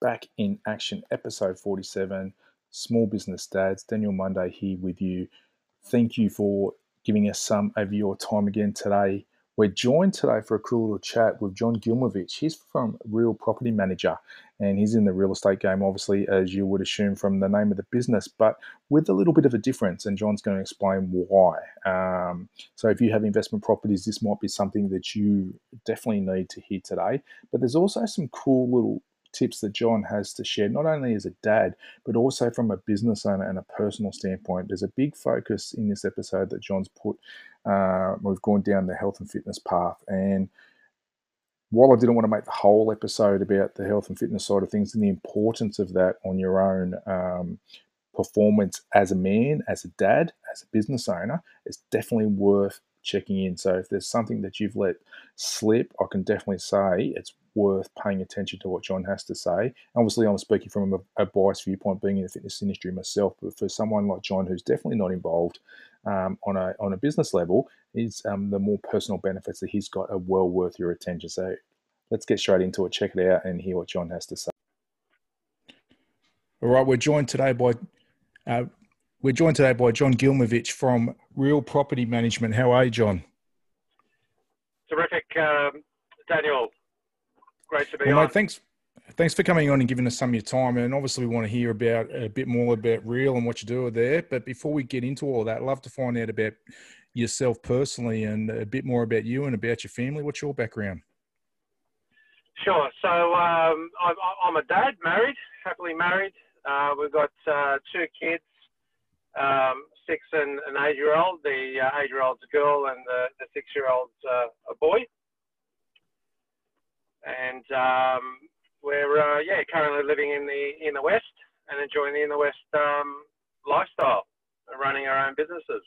back in action, episode 47, Small Business Dads. Daniel Monday here with you. Thank you for giving us some of your time again today. We're joined today for a cool little chat with John Gilmovich. He's from Real Property Manager and he's in the real estate game, obviously, as you would assume from the name of the business, but with a little bit of a difference. And John's going to explain why. Um, so, if you have investment properties, this might be something that you definitely need to hear today. But there's also some cool little tips that John has to share, not only as a dad, but also from a business owner and a personal standpoint. There's a big focus in this episode that John's put. Uh, we've gone down the health and fitness path. And while I didn't want to make the whole episode about the health and fitness side of things and the importance of that on your own um, performance as a man, as a dad, as a business owner, it's definitely worth checking in. So if there's something that you've let slip, I can definitely say it's worth paying attention to what John has to say. Obviously, I'm speaking from a, biased viewpoint, being in the fitness industry myself. But for someone like John, who's definitely not involved um, on a on a business level, is um, the more personal benefits that he's got are well worth your attention. So let's get straight into it. Check it out and hear what John has to say. All right, we're joined today by uh, we're joined today by John Gilmovich from Real Property Management. How are you, John? Terrific, um, Daniel. Great to be well, on. Mate, thanks. Thanks for coming on and giving us some of your time. And obviously, we want to hear about a bit more about Real and what you do there. But before we get into all that, I'd love to find out about yourself personally and a bit more about you and about your family. What's your background? Sure. So um, I'm, I'm, a dad, married, happily married. Uh, we've got uh, two kids um, six and an eight year old. The uh, eight year old's a girl and the, the six year old's uh, a boy. And um, we're uh, yeah currently living in the in the west and enjoying the in the west um, lifestyle, running our own businesses.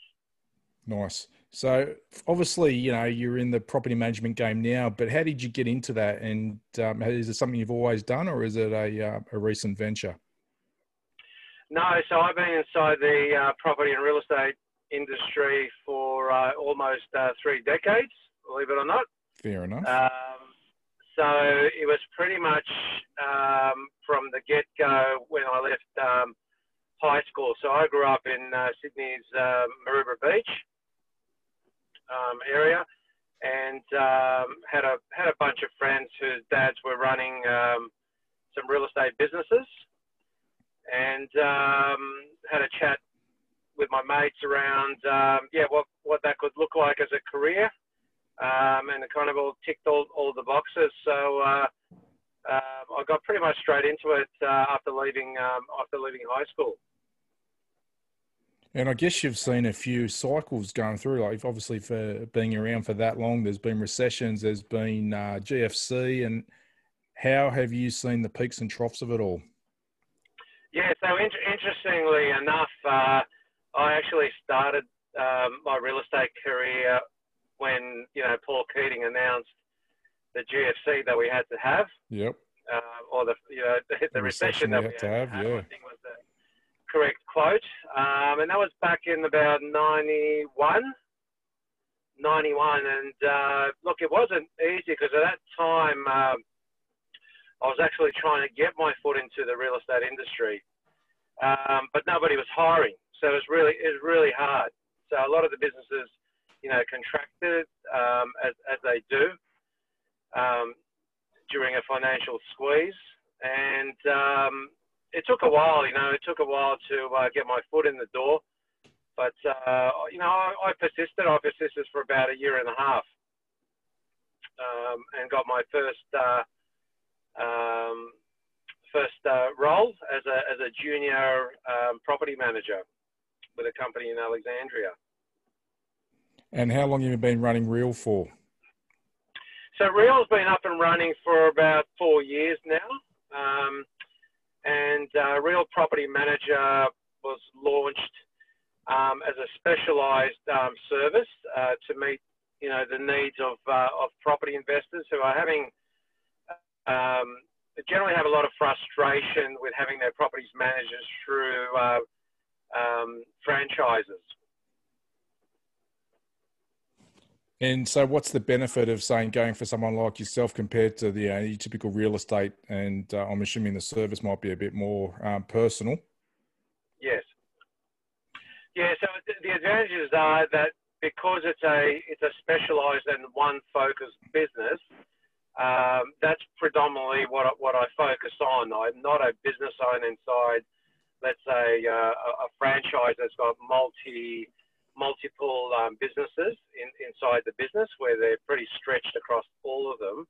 Nice. So obviously, you know, you're in the property management game now, but how did you get into that? And um, is it something you've always done, or is it a, uh, a recent venture? No, so I've been inside the uh, property and real estate industry for uh, almost uh, three decades, believe it or not. Fair enough. Um, so it was pretty much um, from the get go when I left um, high school. So I grew up in uh, Sydney's um, Maroubra Beach um, area and um, had a had a bunch of friends whose dads were running some real estate businesses and um, had a chat with my mates around um, yeah what what that could look like as a career, um, and it kind of all ticked all, all the boxes. So uh, uh, I got pretty much straight into it uh, after leaving um, after leaving high school. And I guess you've seen a few cycles going through. Like obviously, for being around for that long, there's been recessions, there's been uh, GFC, and how have you seen the peaks and troughs of it all? Yeah, so in- interestingly enough, uh, I actually started um, my real estate career when you know Paul Keating announced the GFC that we had to have. Yep. Uh, or the you know the, the, recession, recession, that we had, to have. yeah. I think was the correct quote, um, and that was back in about 91. 91, and uh, look, it wasn't easy because at that time. Um, I was actually trying to get my foot into the real estate industry, um, but nobody was hiring, so it was really it was really hard. So a lot of the businesses, you know, contracted um, as as they do um, during a financial squeeze, and um, it took a while. You know, it took a while to uh, get my foot in the door, but uh, you know, I, I persisted. I persisted for about a year and a half, um, and got my first. Uh, um, first uh, role as a, as a junior um, property manager with a company in Alexandria. And how long have you been running Real for? So Real's been up and running for about four years now. Um, and uh, Real Property Manager was launched um, as a specialised um, service uh, to meet, you know, the needs of, uh, of property investors who are having um, generally have a lot of frustration with having their properties managed through uh, um, franchises. And so, what's the benefit of saying going for someone like yourself compared to the uh, typical real estate? And uh, I'm assuming the service might be a bit more um, personal. Yes. Yeah. So the advantages are that because it's a it's a specialised and one focused business, um, that's predominantly what I, what I focus on. I'm not a business owner inside, let's say, uh, a, a franchise that's got multi multiple um, businesses in, inside the business where they're pretty stretched across all of them.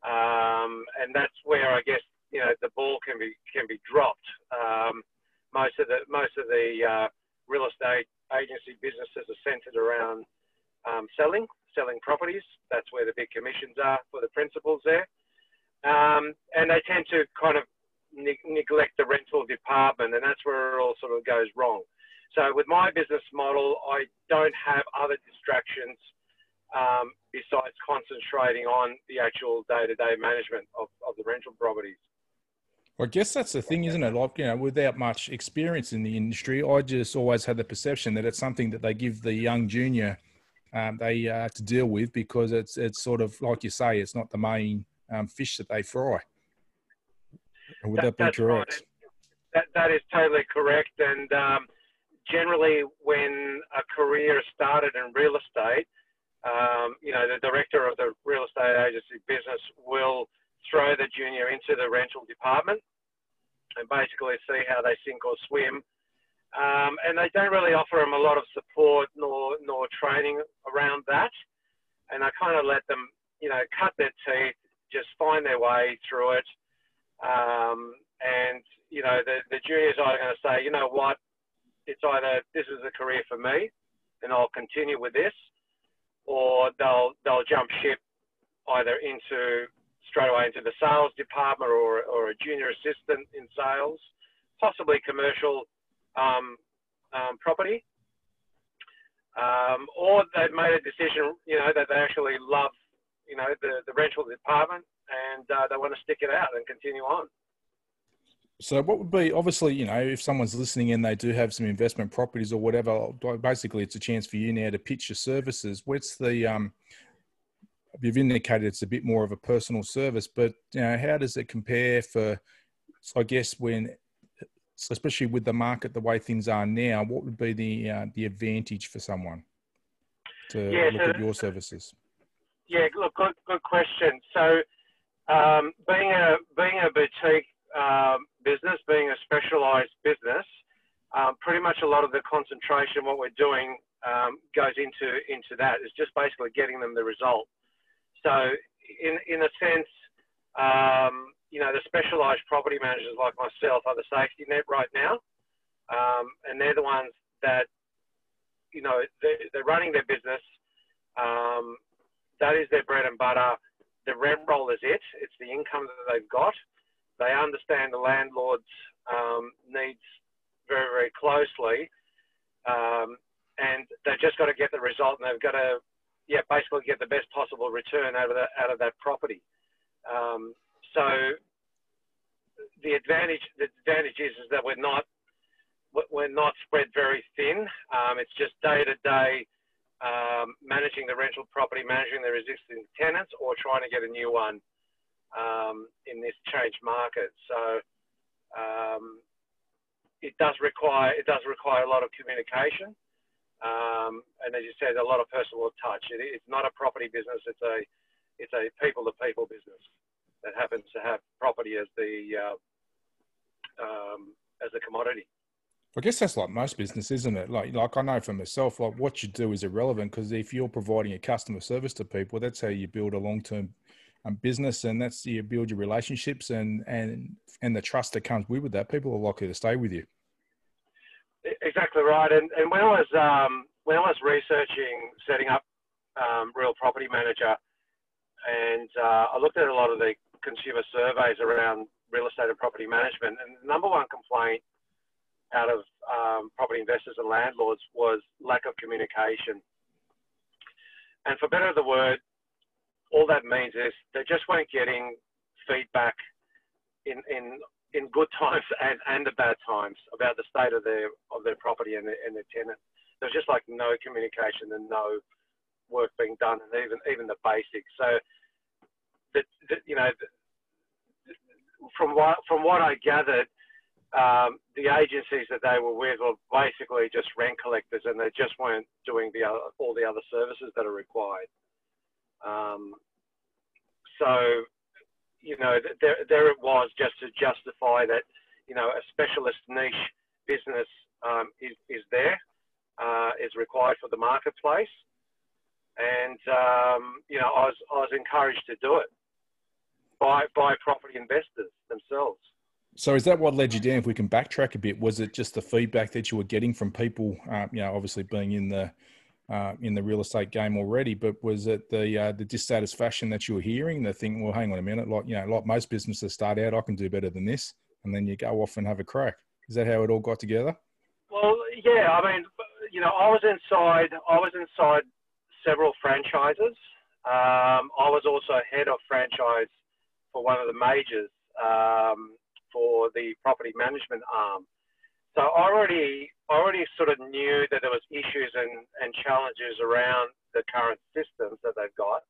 Um, and that's where I guess you know the ball can be can be dropped. Um, most of the most of the uh, real estate agency businesses are centered around um, selling selling properties. That's where the big commissions are for the principals there, um, and they tend to kind of ne- neglect the rental department, and that's where it all sort of goes wrong. So with my business model, I don't have other distractions um, besides concentrating on the actual day-to-day management of, of the rental properties. I guess that's the thing, isn't it? Like, you know, without much experience in the industry, I just always had the perception that it's something that they give the young junior um, they uh, to deal with because it's it's sort of like you say, it's not the main um, fish that they fry. Would that, that be correct? Right. That, that is totally correct. And um, generally when a career started in real estate, um, you know, the director of the real estate agency business will throw the junior into the rental department and basically see how they sink or swim. Um, and they don't really offer them a lot of support nor, nor training around that. And I kind of let them, you know, cut their teeth, just find their way through it. Um, and, you know, the, the juniors are going to say, you know what, it's either this is a career for me and I'll continue with this, or they'll they'll jump ship either into straight away into the sales department or, or a junior assistant in sales, possibly commercial um, um, property. Um, or they've made a decision, you know, that they actually love, you know, the, the rental department and uh, they want to stick it out and continue on. So, what would be obviously, you know, if someone's listening and they do have some investment properties or whatever, basically it's a chance for you now to pitch your services. What's the, um, you've indicated it's a bit more of a personal service, but, you know, how does it compare for, so I guess when, especially with the market the way things are now, what would be the, uh, the advantage for someone to yeah, look so, at your services? Yeah, look, good, good question. So, um, being a being a boutique um, business, being a specialised business, um, pretty much a lot of the concentration, what we're doing, um, goes into into that. It's just basically getting them the result. So, in in a sense, um, you know, the specialised property managers like myself are the safety net right now, um, and they're the ones that, you know, they're, they're running their business. That is their bread and butter. The rent roll is it. It's the income that they've got. They understand the landlord's um, needs very, very closely, um, and they've just got to get the result, and they've got to, yeah, basically get the best possible return out of that out of that property. Um, so the advantage the advantage is, is that we're not we're not spread very thin. Um, it's just day to day managing the rental property, managing the existing tenants, or trying to get a new one um, in this changed market. So um, it does require it does require a lot of communication, um, and as you said, a lot of personal touch. It, it's not a property business; it's a it's a people to people business that happens to have property as the uh, um, as a commodity. I guess that's like most business, isn't it? Like, like I know for myself, like what you do is irrelevant because if you're providing a customer service to people, that's how you build a long-term um, business, and that's you build your relationships and and and the trust that comes with that. People are likely to stay with you. Exactly right. And and when I was um, when I was researching setting up um, Real Property Manager, and uh, I looked at a lot of the consumer surveys around real estate and property management, and the number one complaint out of um, property investors and landlords was lack of communication. And for better of the word, all that means is they just weren't getting feedback in in in good times and, and the bad times about the state of their of their property and their, and their tenant. There's just like no communication and no work being done, and even even the basics. So, the you know, the, from what from what I gathered, um, the agencies that they were with were basically just rent collectors, and they just weren't doing the other, all the other services that are required. Um, so, you know, there there it was just to justify that, you know, a specialist niche business um, is is there, uh, is required for the marketplace, and um, you know, I was I was encouraged to do it by by property investors themselves. So is that what led you down? If we can backtrack a bit, was it just the feedback that you were getting from people? Uh, you know, obviously being in the uh, in the real estate game already, but was it the uh, the dissatisfaction that you were hearing? The thing, well, hang on a minute, like you know, like most businesses start out, I can do better than this, and then you go off and have a crack. Is that how it all got together? Well, yeah. I mean, you know, I was inside. I was inside several franchises. Um, I was also head of franchise for one of the majors. Um, for the property management arm. So I already, already sort of knew that there was issues and, and challenges around the current systems that they've got.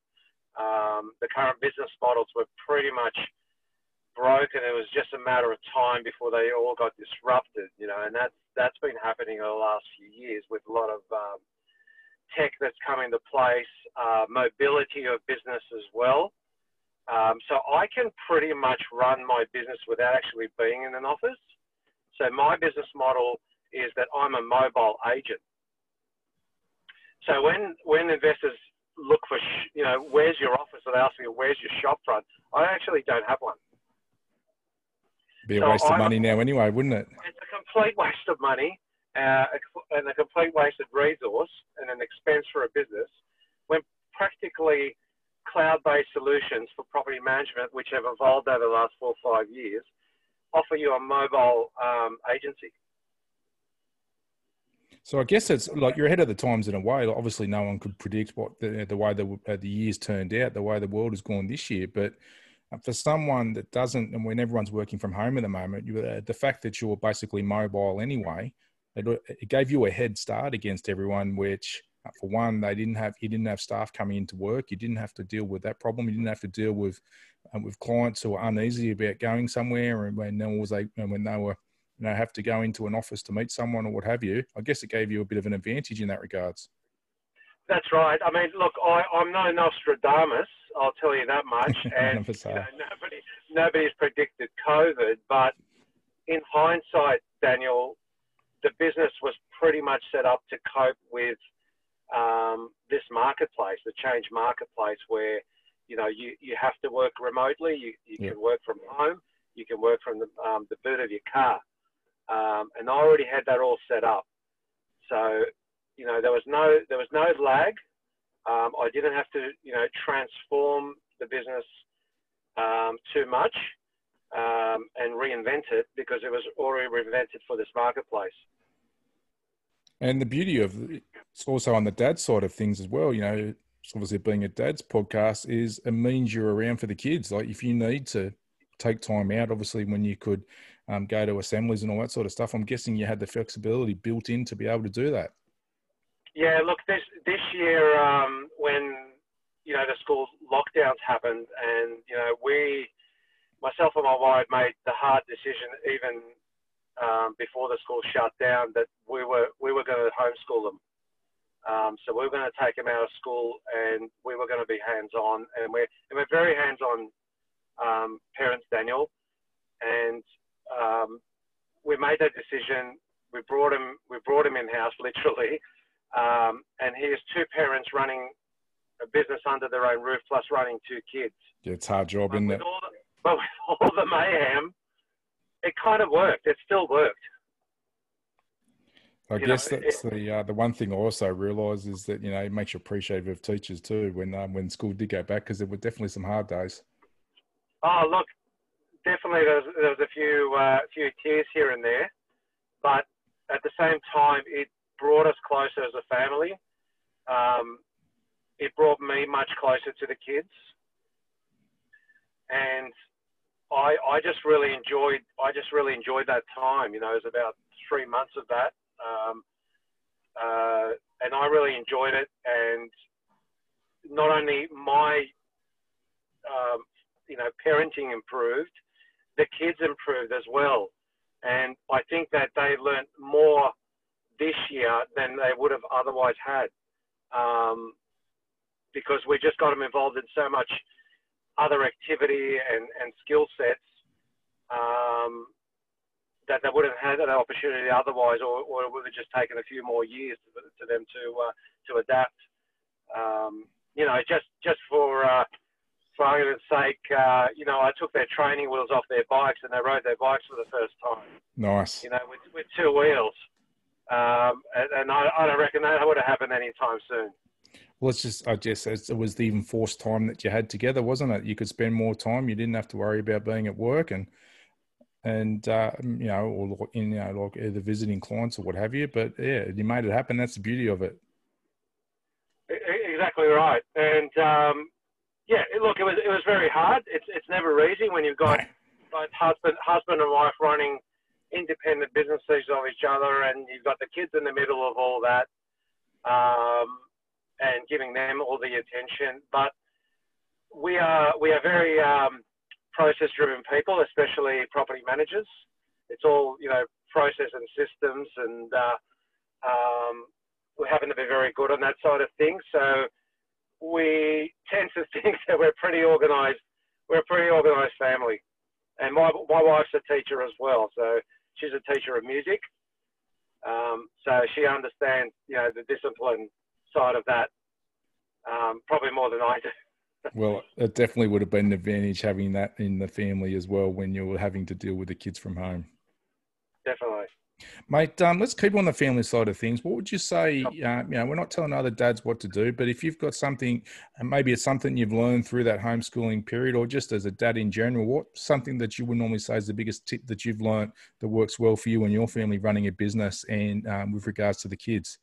Um, the current business models were pretty much broken. It was just a matter of time before they all got disrupted, you know, and that's, that's been happening over the last few years with a lot of um, tech that's come into place, uh, mobility of business as well. Um, so I can pretty much run my business without actually being in an office. So my business model is that I'm a mobile agent. So when when investors look for, you know, where's your office, or they ask me where's your shop front, I actually don't have one. Be a so waste I'm, of money now anyway, wouldn't it? It's a complete waste of money uh, and a complete waste of resource and an expense for a business when practically cloud-based solutions for property management, which have evolved over the last four or five years, offer you a mobile um, agency. So I guess it's like you're ahead of the times in a way. Obviously, no one could predict what the, the way the, uh, the years turned out, the way the world has gone this year. But uh, for someone that doesn't, and when everyone's working from home at the moment, you, uh, the fact that you're basically mobile anyway, it, it gave you a head start against everyone, which uh, for one, they didn't have you didn't have staff coming into work. You didn't have to deal with that problem. You didn't have to deal with uh, with clients who were uneasy about going somewhere, and when no was they when they were you know have to go into an office to meet someone or what have you. I guess it gave you a bit of an advantage in that regards. That's right. I mean, look, I, I'm no Nostradamus. I'll tell you that much. And you know, nobody nobody's predicted COVID, but in hindsight, Daniel, the business was pretty much set up to cope with um, this marketplace, the change marketplace, where you know you, you have to work remotely. You, you yeah. can work from home. You can work from the, um, the boot of your car. Um, and I already had that all set up. So you know there was no there was no lag. Um, I didn't have to you know transform the business um, too much um, and reinvent it because it was already reinvented for this marketplace. And the beauty of it's also on the dad side of things as well. You know, obviously being a dad's podcast is it means you're around for the kids. Like if you need to take time out, obviously when you could um, go to assemblies and all that sort of stuff, I'm guessing you had the flexibility built in to be able to do that. Yeah, look, this this year um, when you know the school lockdowns happened, and you know we, myself and my wife, made the hard decision even um, before the school shut down that we were we were going to homeschool them. Um, so we were going to take them out of school and we were going to be hands on, and we're and we're very hands on um, parents, Daniel, and um, we made that decision. We brought him we brought him in house literally, um, and he has two parents running a business under their own roof plus running two kids. Yeah, it's a hard job, isn't it? but with all the mayhem it kind of worked. It still worked. I you guess know, that's it, the uh, the one thing I also realise is that you know it makes you appreciative of teachers too when um, when school did go back because there were definitely some hard days. Oh look, definitely there was, there was a few uh, few tears here and there, but at the same time it brought us closer as a family. Um, it brought me much closer to the kids, and I, I just really enjoyed I just really enjoyed that time. You know, it was about three months of that, um, uh, and I really enjoyed it. And not only my, um, you know, parenting improved, the kids improved as well. And I think that they learnt more this year than they would have otherwise had. Um, because we just got them involved in so much other activity and, and skill sets um, that they wouldn't have had that opportunity otherwise, or, or it would have just taken a few more years to, to them to uh, to adapt. Um, you know, just just for uh, for argument's sake, uh, you know, I took their training wheels off their bikes and they rode their bikes for the first time. Nice. You know, with, with two wheels. Um, and, and I, I, don't reckon that would have happened anytime soon. Well, it's just, I guess it was the enforced time that you had together, wasn't it? You could spend more time. You didn't have to worry about being at work and, and uh, you know, or in you know, like either visiting clients or what have you. But yeah, you made it happen. That's the beauty of it. Exactly right. And um, yeah, look, it was it was very hard. It's it's never easy when you've got both husband husband and wife running independent businesses of each other, and you've got the kids in the middle of all that, um, and giving them all the attention. But we are we are very um, process driven people, especially property managers. It's all you know process and systems, and uh, um, we happen to be very good on that side of things. So we tend to think that we're pretty organised. We're a pretty organised family, and my my wife's a teacher as well. So she's a teacher of music. Um, so she understands, you know, the discipline side of that um, probably more than I do. Well, it definitely would have been an advantage having that in the family as well when you were having to deal with the kids from home. Definitely. Mate, um, let's keep on the family side of things. What would you say? Uh, you know, we're not telling other dads what to do, but if you've got something, and maybe it's something you've learned through that homeschooling period, or just as a dad in general, what something that you would normally say is the biggest tip that you've learned that works well for you and your family running a business, and um, with regards to the kids?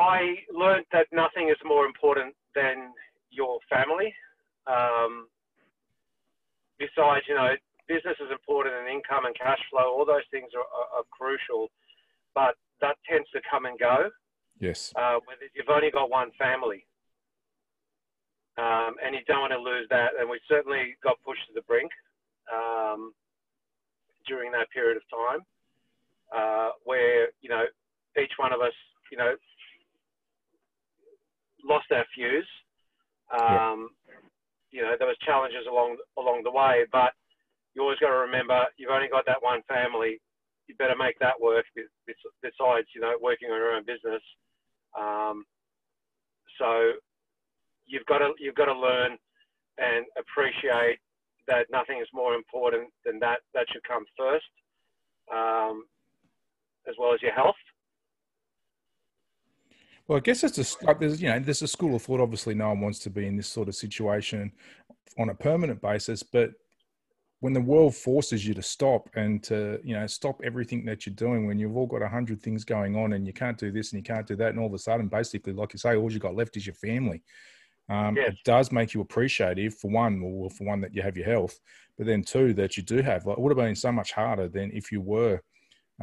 I learned that nothing is more important than your family. Um, besides, you know, business is important and income and cash flow, all those things are, are, are crucial, but that tends to come and go. Yes. Uh, whether you've only got one family. Um, and you don't want to lose that. And we certainly got pushed to the brink um, during that period of time uh, where, you know, each one of us, you know, lost our fuse. Um, yep. You know, there was challenges along along the way, but you always got to remember you've only got that one family. You better make that work. Besides, you know, working on your own business. Um, so you've got to you've got to learn and appreciate that nothing is more important than that. That should come first, um, as well as your health. Well, I guess it's a there's you know there's a school of thought. Obviously, no one wants to be in this sort of situation on a permanent basis, but when the world forces you to stop and to you know stop everything that you're doing when you've all got a hundred things going on and you can't do this and you can't do that and all of a sudden basically like you say all you've got left is your family um, yes. it does make you appreciative for one or for one that you have your health but then two that you do have like, it would have been so much harder than if you were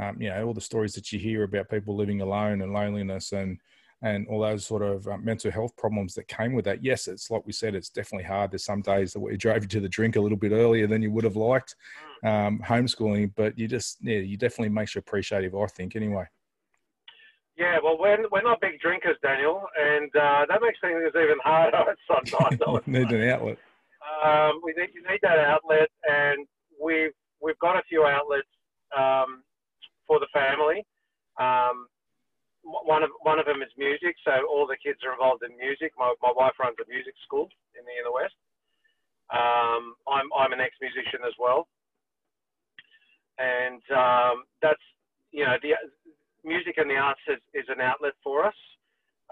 um, you know all the stories that you hear about people living alone and loneliness and and all those sort of uh, mental health problems that came with that. Yes, it's like we said, it's definitely hard. There's some days that we drove you to the drink a little bit earlier than you would have liked mm. um, homeschooling, but you just, yeah, you definitely makes you appreciative, I think, anyway. Yeah, well, we're, we're not big drinkers, Daniel, and uh, that makes things even harder sometimes. need an outlet. Um, we need, you need that outlet, and we've, we've got a few outlets um, for the family. Um, one of one of them is music, so all the kids are involved in music. My, my wife runs a music school in the inner west. Um, I'm I'm an ex-musician as well, and um, that's you know the music and the arts is, is an outlet for us,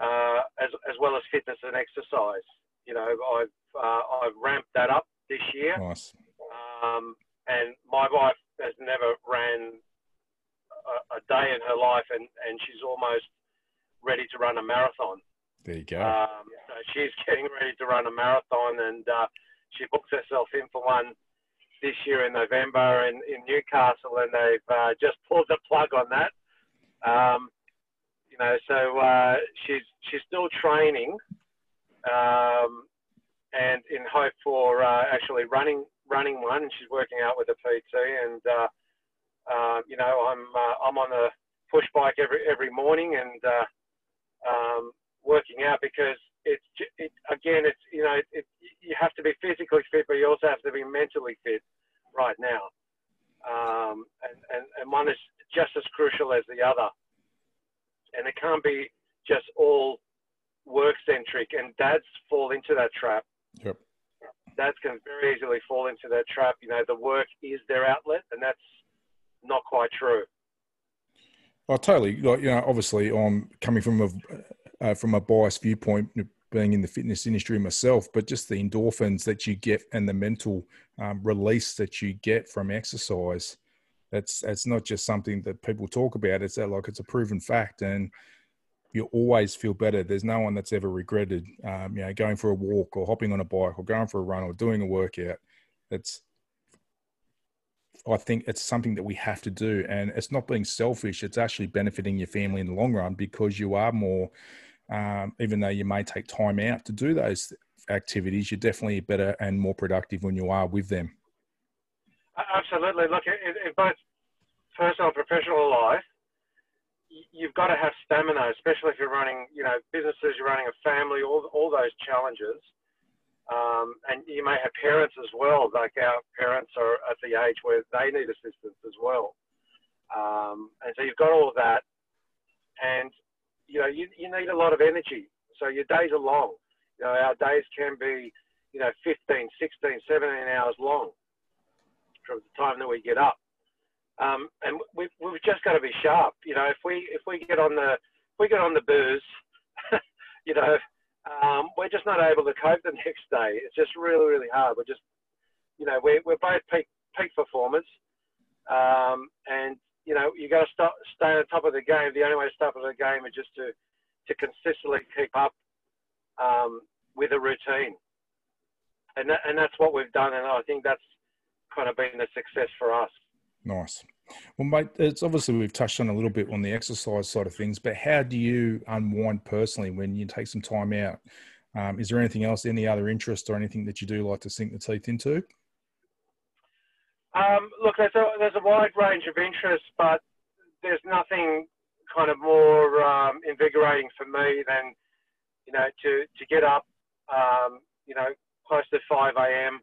uh, as as well as fitness and exercise. You know, I've uh, I've ramped that up this year. Nice. Um, and my wife has never ran a, a day in her life, and, and she's almost ready to run a marathon. There you go. Um, so she's getting ready to run a marathon, and uh, she books herself in for one this year in November in, in Newcastle, and they've uh, just pulled the plug on that. Um, you know, so uh, she's she's still training, um, and in hope for uh, actually running running one. And she's working out with a PT, and uh, uh, you know, I'm uh, I'm on a push bike every every morning and uh, um, working out because it's it, again, it's you know, it, you have to be physically fit, but you also have to be mentally fit right now, um, and, and and one is just as crucial as the other and it can't be just all work centric. And dads fall into that trap. Yep. Dads can very easily fall into that trap. You know, the work is their outlet, and that's not quite true. Oh, totally. Like, you know, obviously, I'm coming from a uh, from a biased viewpoint, being in the fitness industry myself, but just the endorphins that you get and the mental um, release that you get from exercise it's it's not just something that people talk about. It's that like it's a proven fact, and you always feel better. There's no one that's ever regretted, um, you know, going for a walk or hopping on a bike or going for a run or doing a workout. It's I think it's something that we have to do, and it's not being selfish. It's actually benefiting your family in the long run because you are more, um, even though you may take time out to do those activities, you're definitely better and more productive when you are with them. Absolutely. Look, in, in both personal and professional life, you've got to have stamina, especially if you're running, you know, businesses, you're running a family, all, all those challenges. Um, and you may have parents as well, like our parents are at the age where they need assistance as well. Um, and so you've got all of that. And, you know, you, you need a lot of energy. So your days are long. You know, our days can be, you know, 15, 16, 17 hours long from the time that we get up. Um, and we've, we've just got to be sharp. You know, if we if we get on the if we get on the booze, you know, um, we're just not able to cope the next day. It's just really really hard. We're just, you know, we're we're both peak peak performers, um, and you know, you got to stay on top of the game. The only way to stay on the game is just to to consistently keep up um, with a routine, and that, and that's what we've done. And I think that's kind of been a success for us. Nice. Well, mate, it's obviously we've touched on a little bit on the exercise side of things, but how do you unwind personally when you take some time out? Um, is there anything else, any other interest or anything that you do like to sink the teeth into? Um, look, there's a, there's a wide range of interests, but there's nothing kind of more um, invigorating for me than, you know, to, to get up, um, you know, close to 5 a.m.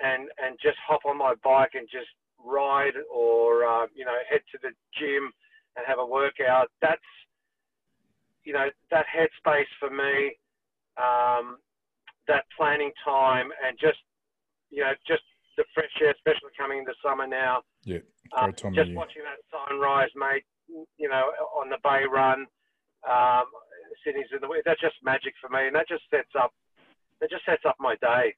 And and just hop on my bike and just ride or uh, you know head to the gym and have a workout. That's you know that headspace for me, um, that planning time and just you know just the fresh air, especially coming into summer now. Yeah, um, Just watching that sunrise, mate. You know, on the bay run, um, Sydney's in the way. that's just magic for me, and that just sets up that just sets up my day.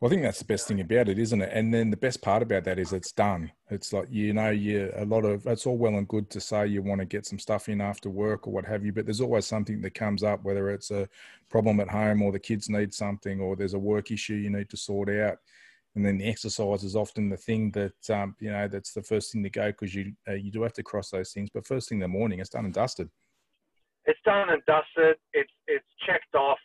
Well, I think that's the best thing about it, isn't it? And then the best part about that is it's done. It's like you know, you a lot of it's all well and good to say you want to get some stuff in after work or what have you, but there's always something that comes up, whether it's a problem at home or the kids need something or there's a work issue you need to sort out. And then the exercise is often the thing that um, you know that's the first thing to go because you uh, you do have to cross those things. But first thing in the morning, it's done and dusted. It's done and dusted. It's it's checked off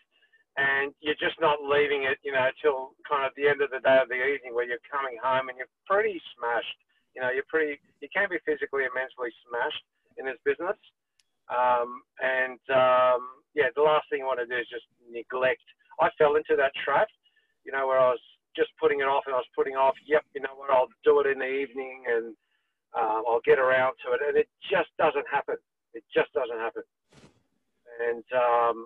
and you're just not leaving it, you know, till kind of the end of the day of the evening where you're coming home and you're pretty smashed. You know, you're pretty, you can be physically and mentally smashed in this business. Um, and um, yeah, the last thing you want to do is just neglect. I fell into that trap, you know, where I was just putting it off and I was putting off, yep, you know what, I'll do it in the evening and um, I'll get around to it. And it just doesn't happen. It just doesn't happen. And, um,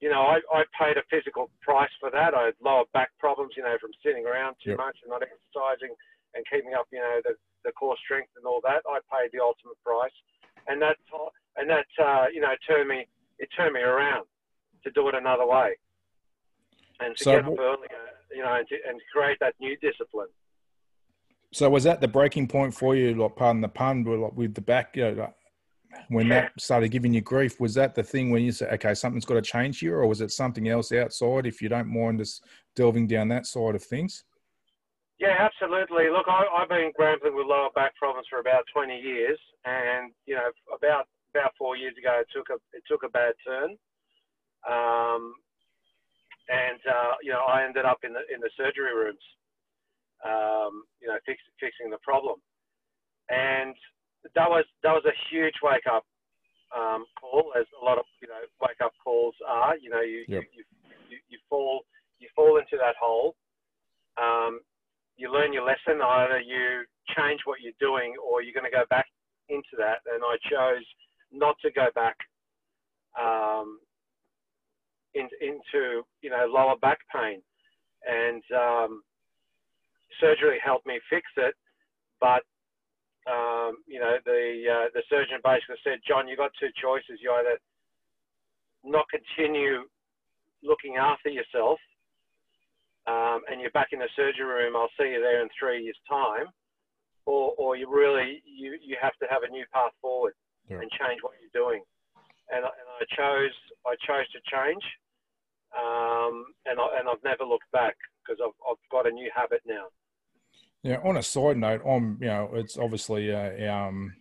you know, I, I paid a physical price for that. I had lower back problems, you know, from sitting around too yep. much and not exercising and keeping up, you know, the, the core strength and all that. I paid the ultimate price, and that and that uh, you know turned me it turned me around to do it another way, and to so, get up earlier, you know, and to, and create that new discipline. So was that the breaking point for you? Like, pardon the pun, with the back, you know, when that started giving you grief was that the thing when you said okay something's got to change here or was it something else outside if you don't mind us delving down that side of things? Yeah, absolutely. Look, I, have been grappling with lower back problems for about 20 years, and you know, about about four years ago, it took a it took a bad turn, um, and uh, you know, I ended up in the in the surgery rooms, um, you know, fix, fixing the problem, and that was that was a huge wake up um, call, as a lot of you know wake up calls are. You know, you yep. you, you, you fall you fall into that hole. Um, you learn your lesson. Either you change what you're doing, or you're going to go back into that. And I chose not to go back um, in, into you know lower back pain, and um, surgery helped me fix it. But um, you know the uh, the surgeon basically said, John, you've got two choices. You either not continue looking after yourself, um, and you're back in the surgery room. I'll see you there in three years' time, or or you really you you have to have a new path forward yeah. and change what you're doing. And, and I chose I chose to change, um, and I, and I've never looked back because I've I've got a new habit now. Yeah. On a side note, I'm you know it's obviously a, um,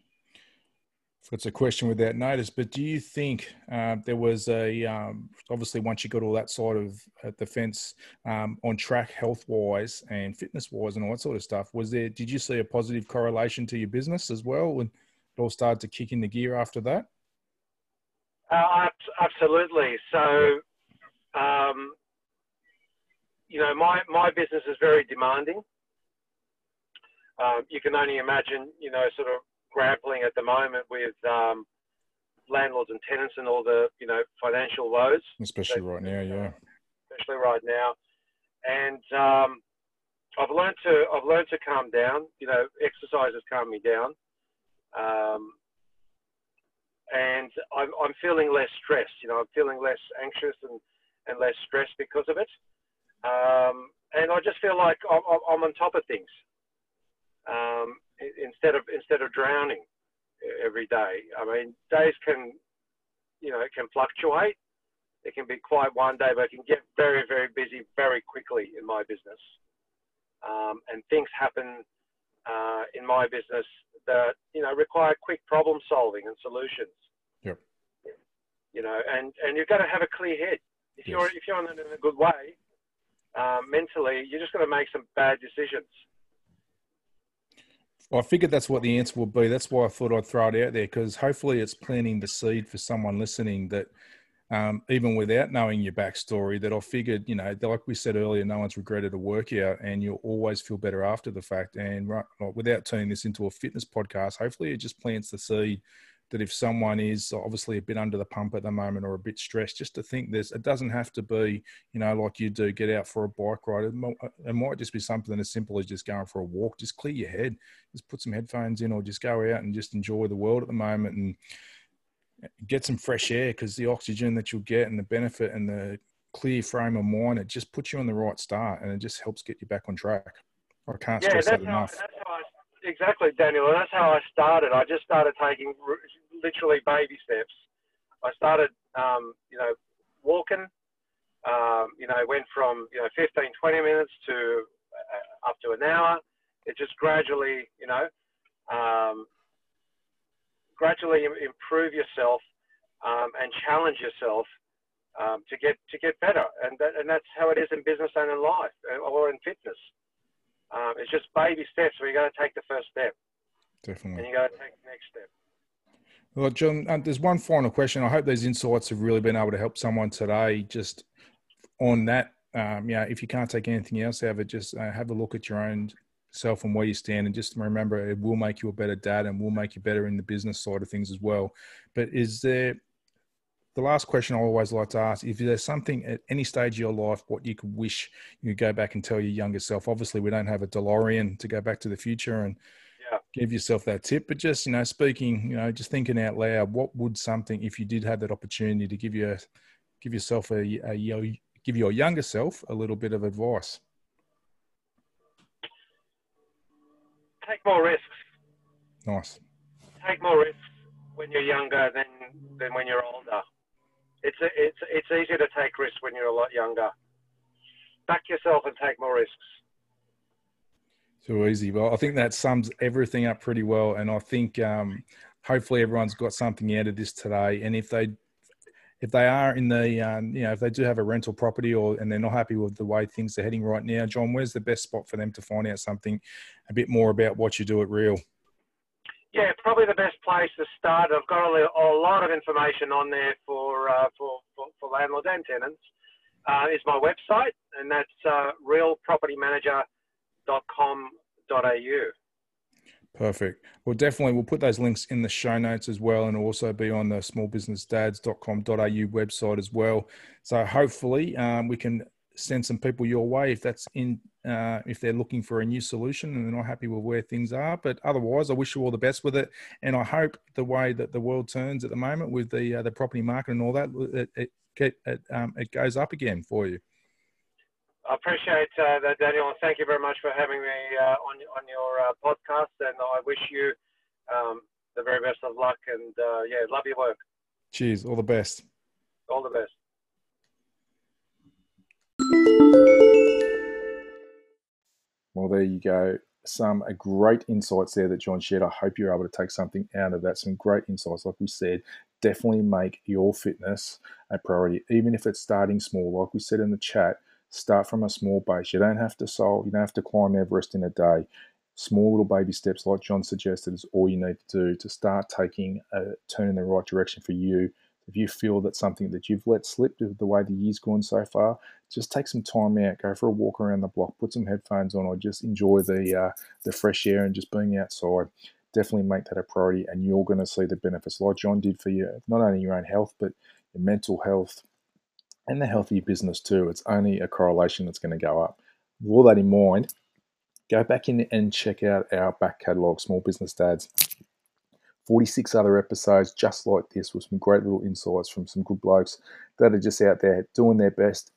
it's a question without notice, but do you think uh, there was a um, obviously once you got all that side of uh, the fence um, on track health wise and fitness wise and all that sort of stuff? Was there? Did you see a positive correlation to your business as well? And it all started to kick in the gear after that? Uh, absolutely. So, um, you know, my, my business is very demanding. Um, you can only imagine, you know, sort of grappling at the moment with um, landlords and tenants and all the, you know, financial woes. Especially right now, yeah. Especially right now. And um, I've learned to I've learned to calm down. You know, exercise has calmed me down. Um, and I'm, I'm feeling less stressed. You know, I'm feeling less anxious and, and less stressed because of it. Um, and I just feel like I'm, I'm on top of things um, instead of instead of drowning every day. I mean, days can, you know, it can fluctuate. It can be quite one day, but it can get very, very busy very quickly in my business. Um, and things happen uh, in my business that you know require quick problem solving and solutions. Yep. You know, and and you've got to have a clear head. If yes. you're if you're in a good way, uh, mentally, you're just going to make some bad decisions. I figured that's what the answer would be. That's why I thought I'd throw it out there because hopefully it's planting the seed for someone listening that um, even without knowing your backstory, that I figured, you know, like we said earlier, no one's regretted a workout and you'll always feel better after the fact. And right, without turning this into a fitness podcast, hopefully it just plants the seed that if someone is obviously a bit under the pump at the moment or a bit stressed, just to think this, it doesn't have to be, you know, like you do, get out for a bike ride. It might, it might just be something as simple as just going for a walk. Just clear your head, just put some headphones in, or just go out and just enjoy the world at the moment and get some fresh air because the oxygen that you'll get and the benefit and the clear frame of mind, it just puts you on the right start and it just helps get you back on track. I can't yeah, stress that enough. How, exactly, Daniel. And that's how I started. I just started taking literally baby steps. I started, um, you know, walking. Um, you know, went from you know 15, 20 minutes to uh, up to an hour. It just gradually, you know, um, gradually improve yourself um, and challenge yourself um, to get to get better. And that, and that's how it is in business and in life uh, or in fitness. Um, it's just baby steps you got to take the first step. Definitely. And you got to take the next step. Well, John, uh, there's one final question. I hope these insights have really been able to help someone today. Just on that, um, yeah, if you can't take anything else out of it, just uh, have a look at your own self and where you stand and just remember it will make you a better dad and will make you better in the business side of things as well but is there the last question I always like to ask: If there's something at any stage of your life, what you could wish you could go back and tell your younger self. Obviously, we don't have a DeLorean to go back to the future and yeah. give yourself that tip, but just you know, speaking, you know, just thinking out loud, what would something, if you did have that opportunity to give you, give yourself a, a, a give your younger self a little bit of advice? take more risks. Nice. Take more risks when you're younger than than when you're older. It's a, it's it's easier to take risks when you're a lot younger. Back yourself and take more risks. Too easy. Well, I think that sums everything up pretty well. And I think um, hopefully everyone's got something out of this today. And if they if they are in the um, you know if they do have a rental property or and they're not happy with the way things are heading right now, John, where's the best spot for them to find out something a bit more about what you do at Real? Yeah, probably the best place to start. I've got a, a lot of information on there for uh, for, for, for landlords and tenants. Uh, is my website, and that's uh, realpropertymanager.com.au. Perfect. Well, definitely, we'll put those links in the show notes as well, and also be on the smallbusinessdads.com.au website as well. So hopefully, um, we can send some people your way if that's in uh, if they're looking for a new solution and they're not happy with where things are. But otherwise, I wish you all the best with it, and I hope the way that the world turns at the moment with the uh, the property market and all that, it it, it, it, um, it goes up again for you. I appreciate uh, that, Daniel, and thank you very much for having me uh, on on your uh, podcast. And I wish you um, the very best of luck. And uh, yeah, love your work. Cheers. All the best. All the best. Well, there you go. Some uh, great insights there that John shared. I hope you're able to take something out of that. Some great insights, like we said. Definitely make your fitness a priority, even if it's starting small. Like we said in the chat, start from a small base. You don't have to solve, you don't have to climb Everest in a day. Small little baby steps, like John suggested, is all you need to do to start taking a turn in the right direction for you. If you feel that something that you've let slip the way the year's gone so far, just take some time out, go for a walk around the block, put some headphones on, or just enjoy the uh, the fresh air and just being outside. Definitely make that a priority, and you're going to see the benefits, like John did for you, not only your own health, but your mental health, and the healthy business too. It's only a correlation that's going to go up. With all that in mind, go back in and check out our back catalogue, Small Business Dads. 46 other episodes just like this with some great little insights from some good blokes that are just out there doing their best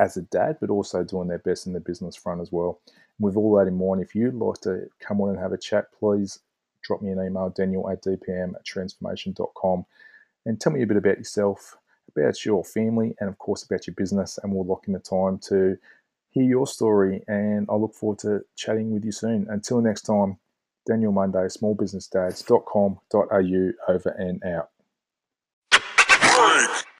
as a dad, but also doing their best in the business front as well. with all that in mind, if you'd like to come on and have a chat, please drop me an email, daniel at dpm at transformation.com, and tell me a bit about yourself, about your family, and of course about your business. And we'll lock in the time to hear your story. And I look forward to chatting with you soon. Until next time, Daniel Monday, smallbusinessdads.com.au over and out.